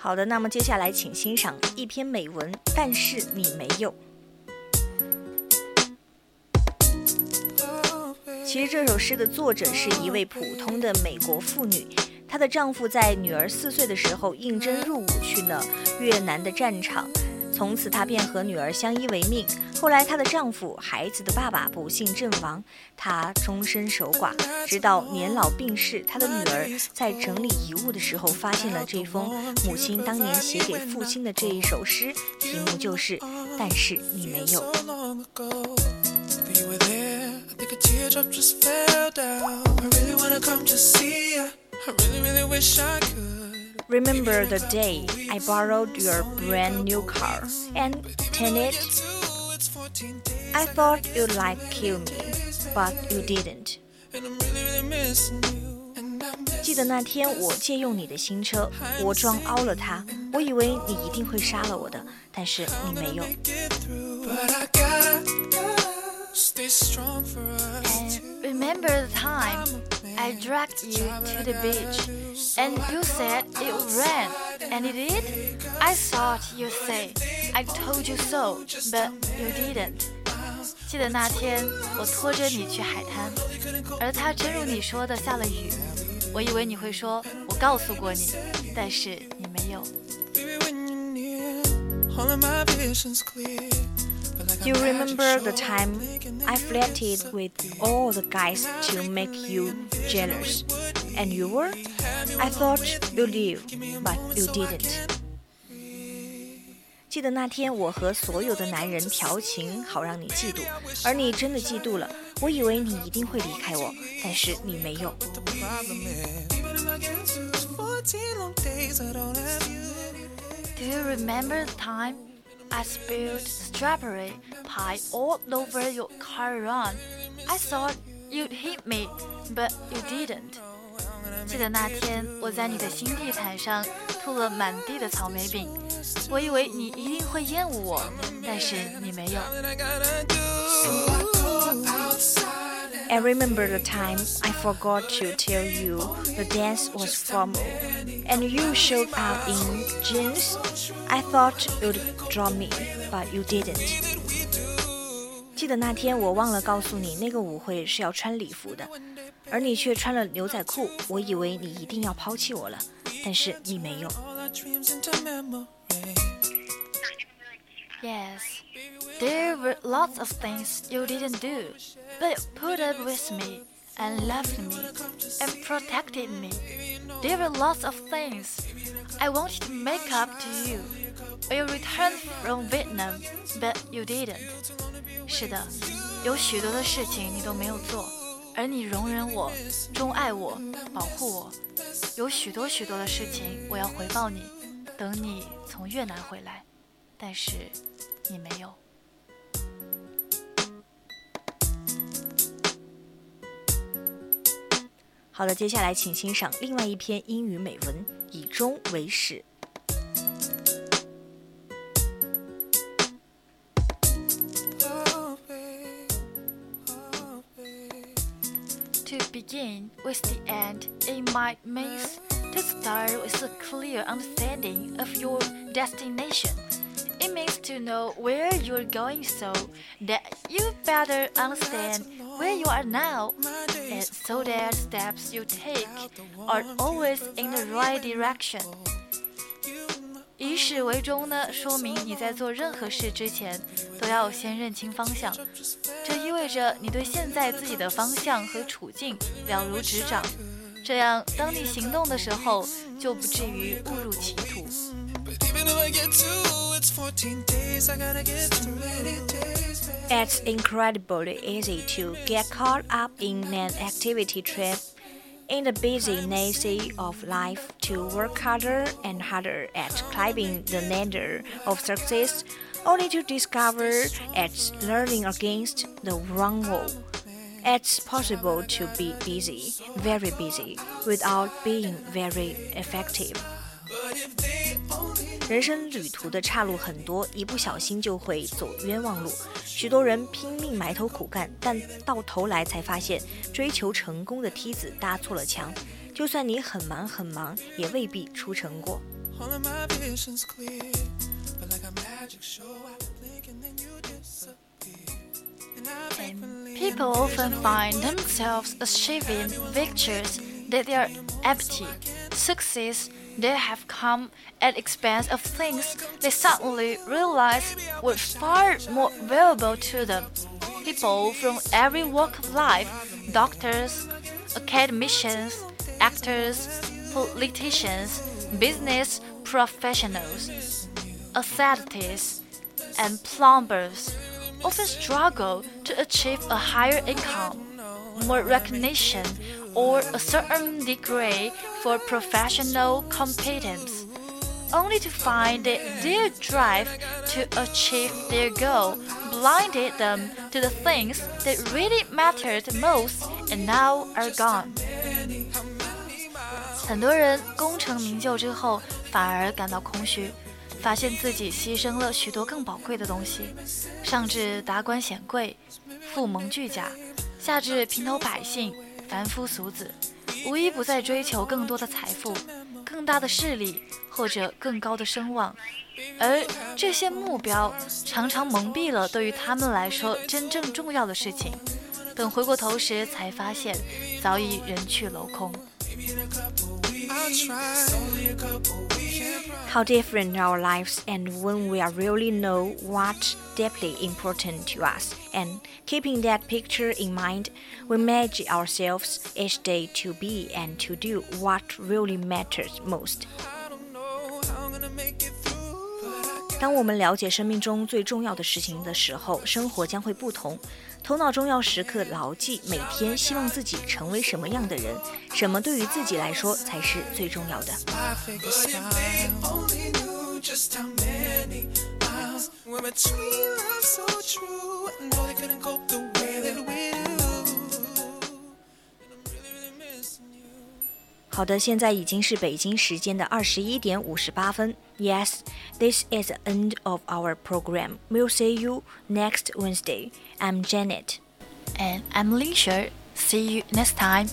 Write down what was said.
好的，那么接下来请欣赏一篇美文。但是你没有。其实这首诗的作者是一位普通的美国妇女，她的丈夫在女儿四岁的时候应征入伍去了越南的战场。从此，她便和女儿相依为命。后来，她的丈夫、孩子的爸爸不幸阵亡，她终身守寡。直到年老病逝，她的女儿在整理遗物的时候，发现了这封母亲当年写给父亲的这一首诗，题目就是“但是你没有”。Remember the day I borrowed your brand new car and turned it. I thought you'd like kill me, but you didn't. 记得那天我借用你的新车，我撞凹了它，我以为你一定会杀了我的，但是你没有。And remember the time I dragged you to the beach and you said it would rain, and it did? I thought you'd say, I told you so, but you didn't. 记得那天我拖着你去海滩，而它真如你说的下了雨。我以为你会说我告诉过你，但是你没有。 You remember the time I flirted with all the guys to make you jealous, and you were? I thought you'd leave, but you didn't. 记得那天我和所有的男人调情，好让你嫉妒，而你真的嫉妒了。我以为你一定会离开我，但是你没有。Do you remember the time I spilled strawberry pie all over your car run. I thought you'd hit me, but you didn't. 记得那天我在你的新地毯上吐了满地的草莓饼，我以为你一定会厌恶我，但是你没有。I remember the time I forgot to tell you the dance was formal, and you showed up in jeans. I thought you'd draw me, but you didn't. 记得那天我忘了告诉你，那个舞会是要穿礼服的，而你却穿了牛仔裤。我以为你一定要抛弃我了，但是你没有。Yes, There were lots of things you didn't do, but you put up with me and loved me and protected me. There were lots of things I wanted to make up to you when you returned from Vietnam, but you didn't. 是的，有许多的事情你都没有做，而你容忍我，钟爱我，保护我。有许多许多的事情我要回报你，等你从越南回来。但是你没有。好的，接下来请欣赏另外一篇英语美文，以终为始。To begin with the end, it might mean to start with a clear understanding of your destination. It means to know where you're going so that you better understand where you are now, and so that steps you take are always in the right direction. 以始为终呢，说明你在做任何事之前都要先认清方向。这意味着你对现在自己的方向和处境了如指掌，这样当你行动的时候就不至于误入歧途。It's 14 days. I gotta get too many days. It's incredibly easy to get caught up in an activity trip in the busyness of life to work harder and harder at climbing the ladder of success, only to discover it's learning against the wrong wall. It's possible to be busy, very busy, without being very effective. 人生旅途的岔路很多，一不小心就会走冤枉路。许多人拼命埋头苦干，但到头来才发现，追求成功的梯子搭错了墙。就算你很忙很忙，也未必出成果。People often find themselves achieving victories that they are empty. Success they have come at expense of things they suddenly realize were far more valuable to them. People from every walk of life, doctors, academicians, actors, politicians, business professionals, aesthetists, and plumbers often struggle to achieve a higher income, more recognition, or a certain degree for professional competence, only to find that their drive to achieve their goal blinded them to the things that really mattered most and now are gone. 很多人功成名就之后，反而感到空虚。发现自己牺牲了许多更宝贵的东西，上至达官显贵、富蒙巨贾， 下至平头百姓、凡夫俗子，无一不在追求更多的财富、更大的势力或者更高的声望，而这些目标常常蒙蔽了对于他们来说真正重要的事情。等回过头时，才发现早已人去楼空。How different our lives and when we are really know what's deeply important to us and keeping that picture in mind, we manage ourselves each day to be and to do what really matters most. 当我们了解生命中最重要的事情的时候，生活将会不同。头脑中要时刻牢记，每天希望自己成为什么样的人，什么对于自己来说才是最重要的。好的，现在已经是北京时间的二十一点五十八分。Yes, this is the end of our program. We'll see you next Wednesday. I'm Janet. And I'm Lin See you next time.